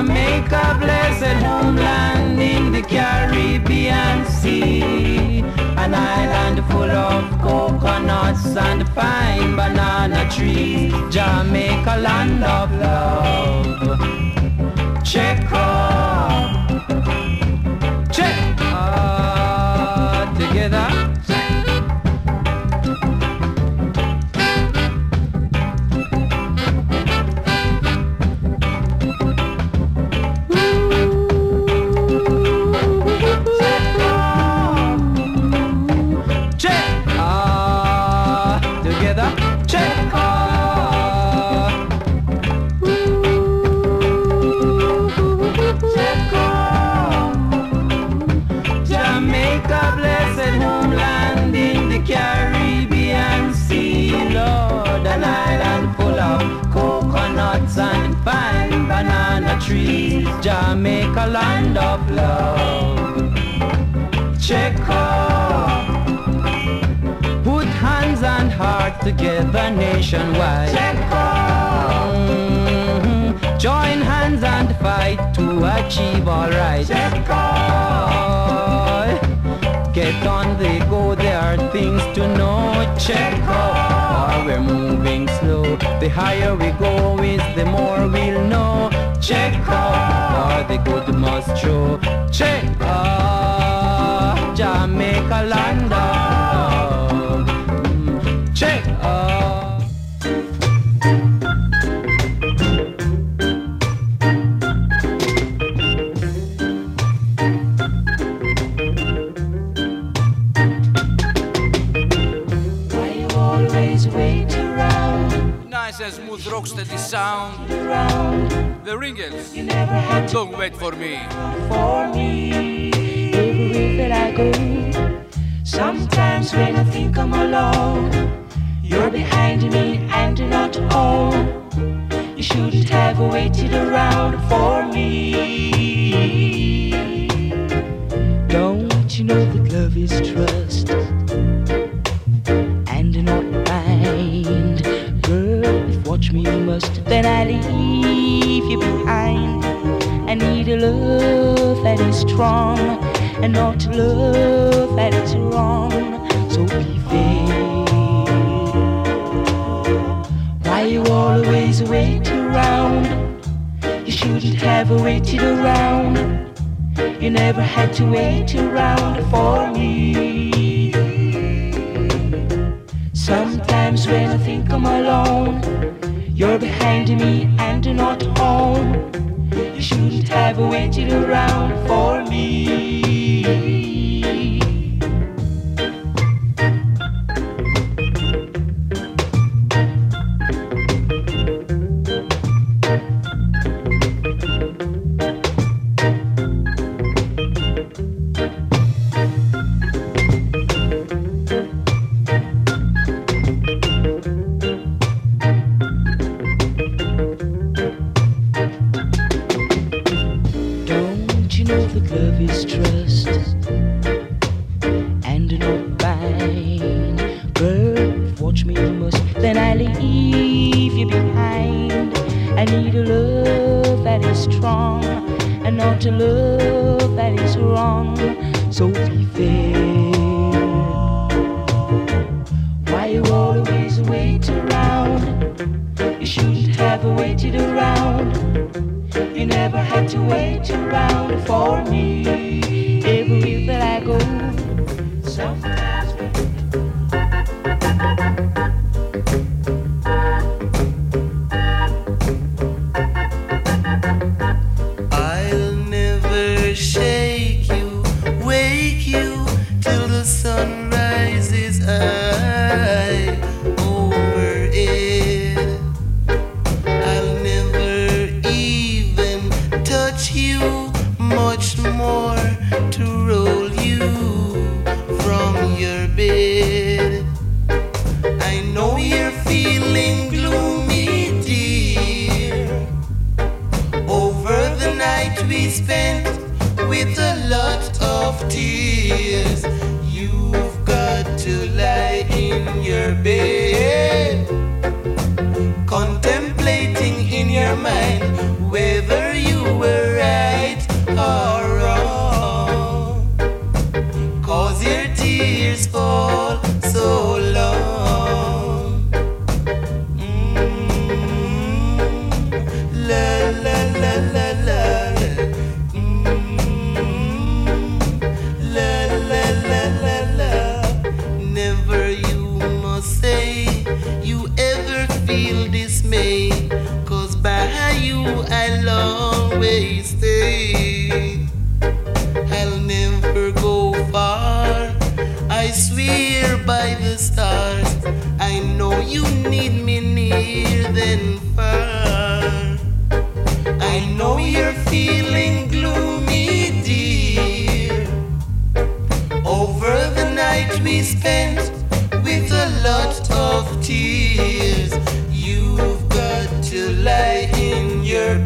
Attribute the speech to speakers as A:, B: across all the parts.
A: Jamaica, blessed homeland in the Caribbean Sea. An island full of coconuts and fine banana trees. Jamaica, land of love. Check on. Achieve all right. Check out. Get on the go, there are things to know. Check out. Or we're moving slow. The higher we go is the more we'll know. Check out the good must show. Check out Jamaica land
B: for me.
C: for me. Everywhere I go, sometimes when I think I'm alone, you're behind me and not home. You shouldn't have waited around for me. Strong and not to love that is wrong. So be fair. Why you always wait around? You shouldn't have waited around. You never had to wait around for me. Sometimes when I think I'm alone, you're behind me and not home. Have waited around for me. Sometimes.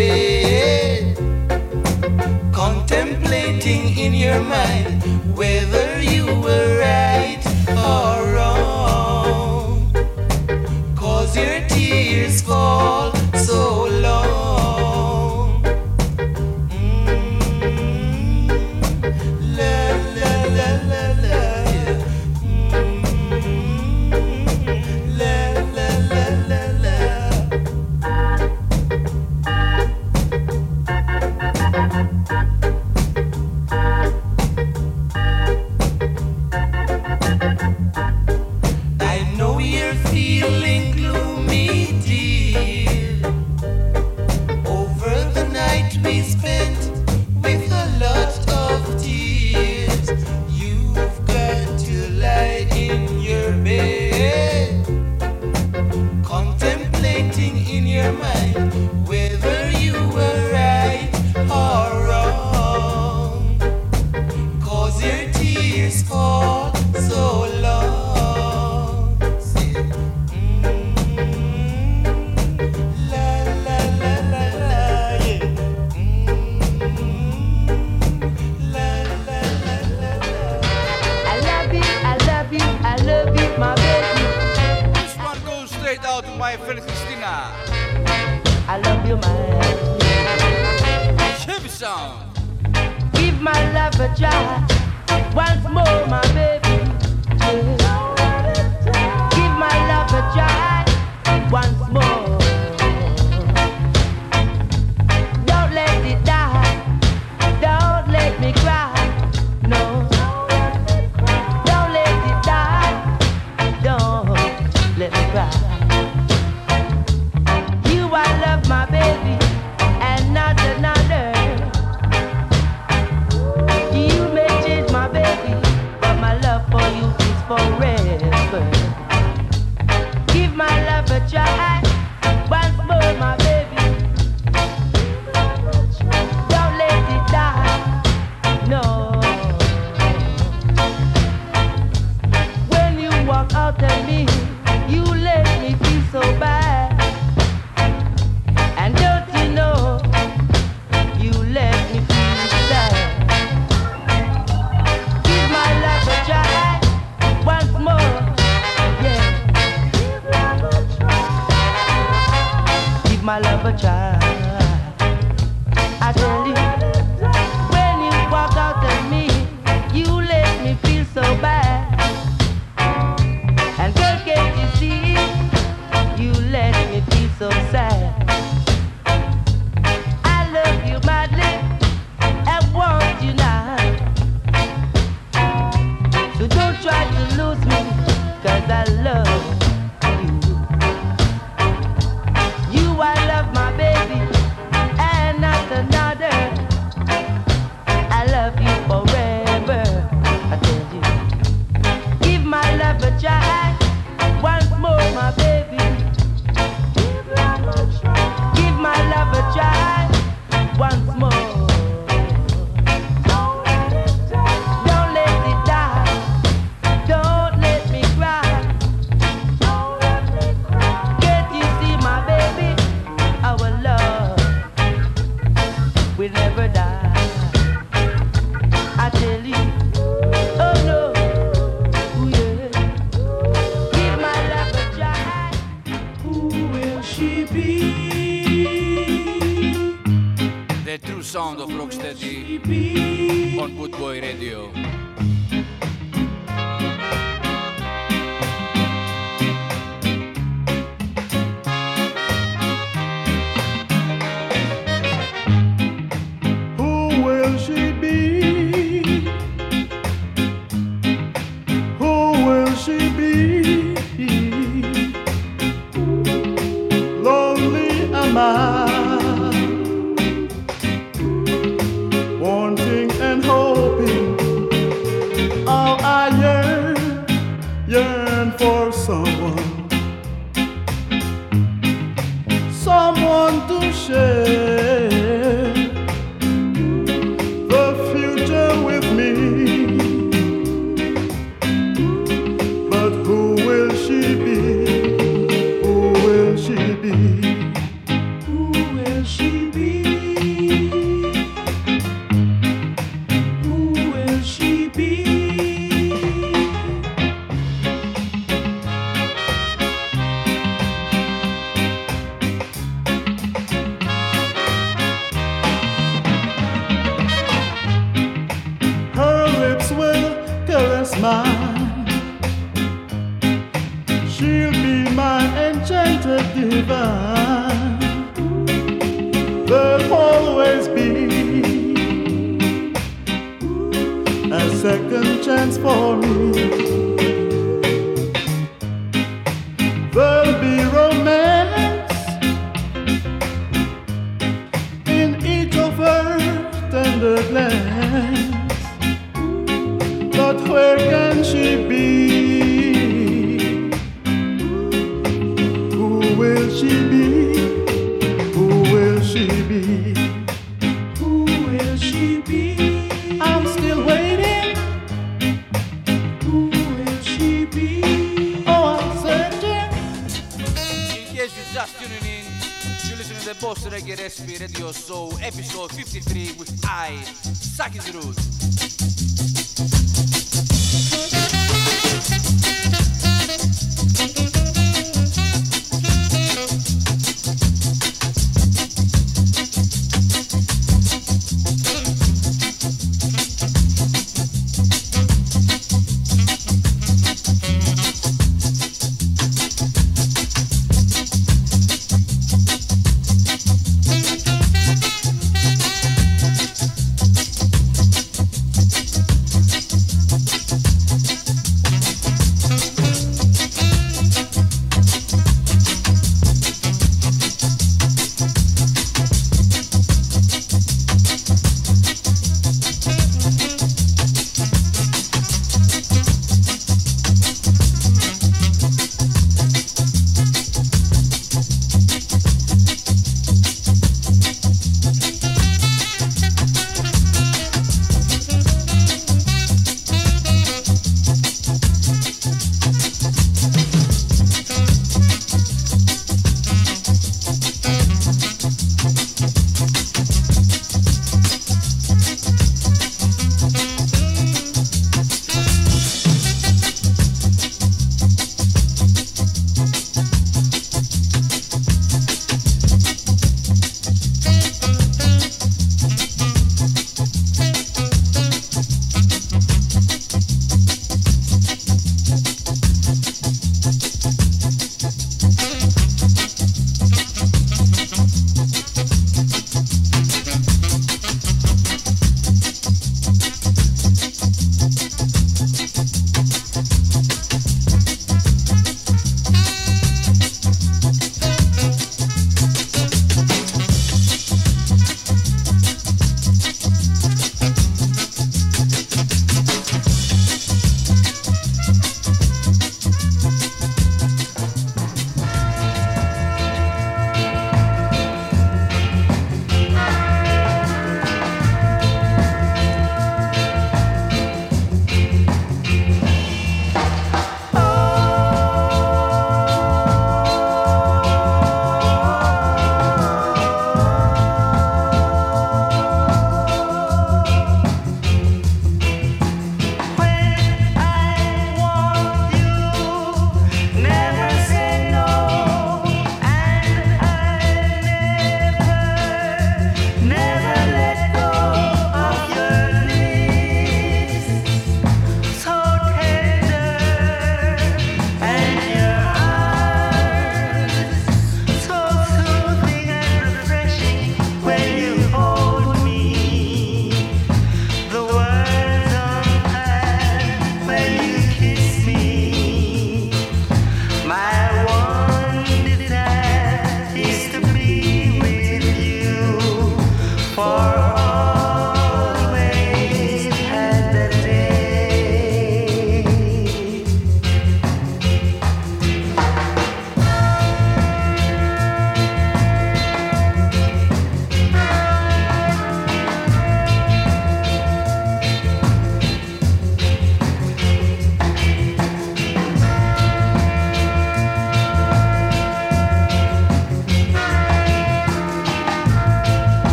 D: Bed contemplating in your mind whether you were we never die.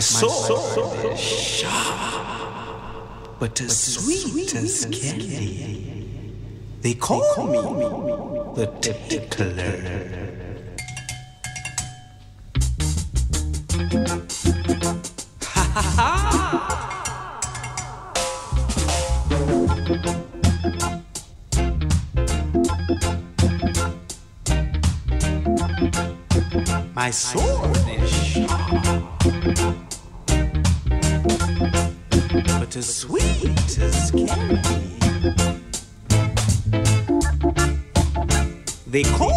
E: soul, soul is sharp, but as sweet as candy. They call, they call me the tickler. Ha ha ha! My sword They call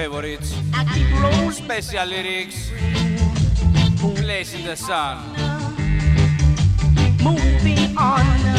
B: favorites. Special lyrics. Place in the sun. Moving on.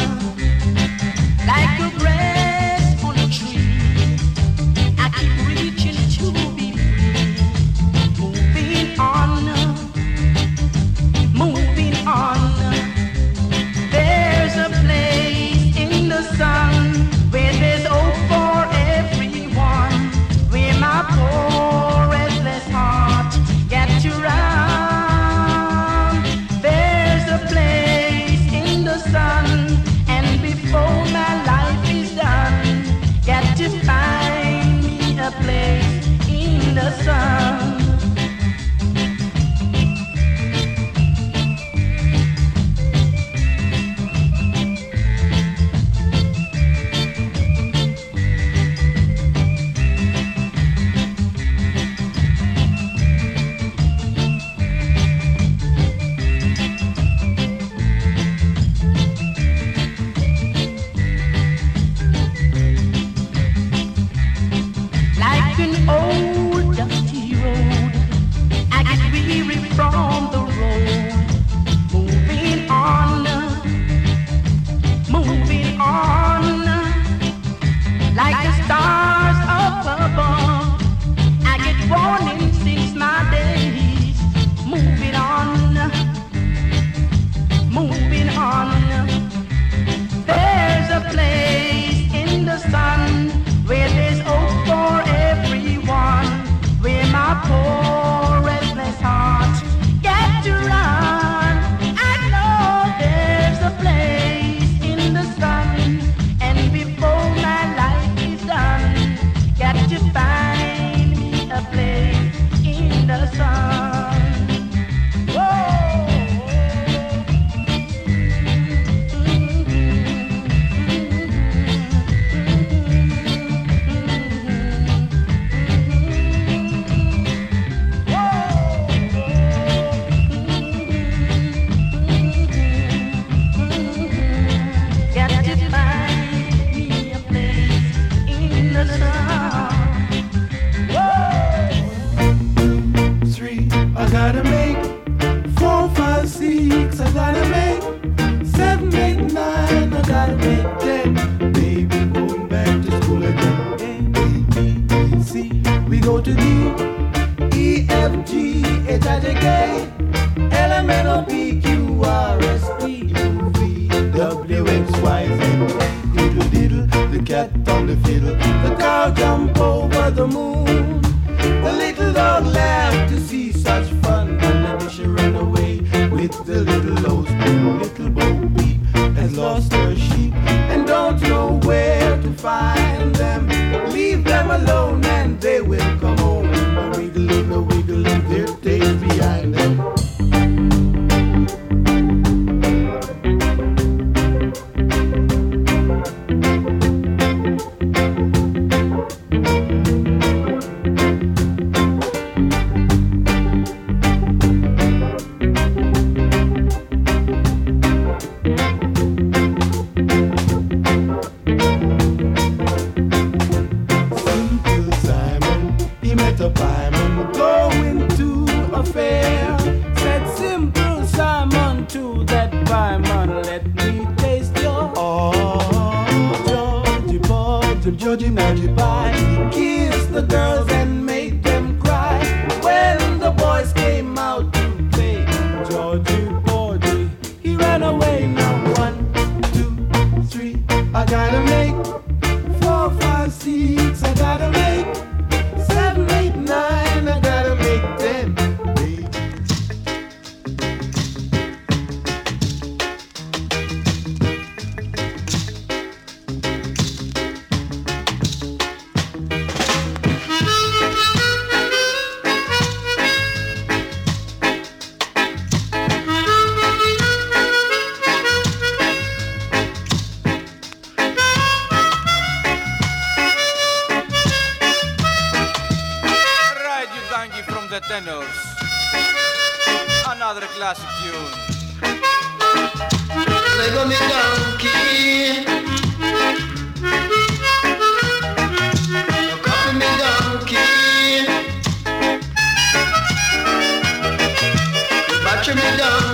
F: Me donkey.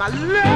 G: my love.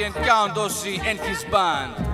B: Sebastian Count Dossi and his band.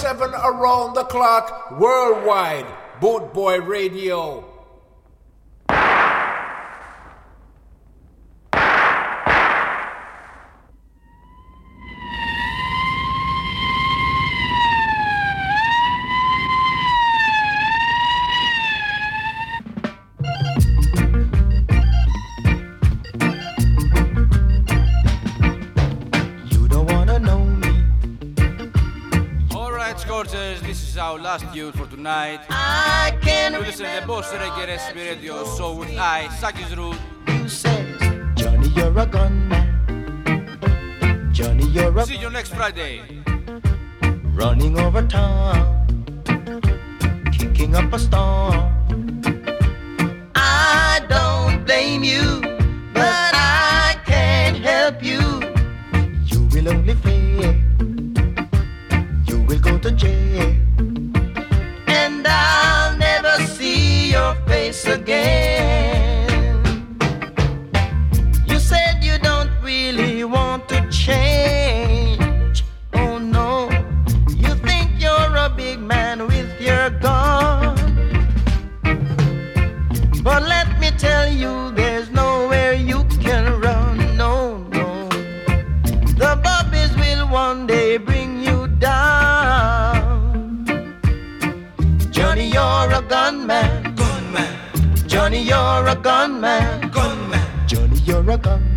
G: 7 around the clock worldwide. Boot Boy Radio.
B: you for tonight.
D: I can You listen to the Boss Reggae Recipe Radio, so would
B: I. Saki's Root.
D: You says, Johnny, you're a gunman. Johnny, you're a
B: See you next Friday.
D: Running over town, kicking up a storm.
F: I don't blame
D: you, but
F: I can't help you.
D: You will only fail. You will go to jail. again.
F: you're a gunman. Gunman.
D: Johnny, you're a gunman.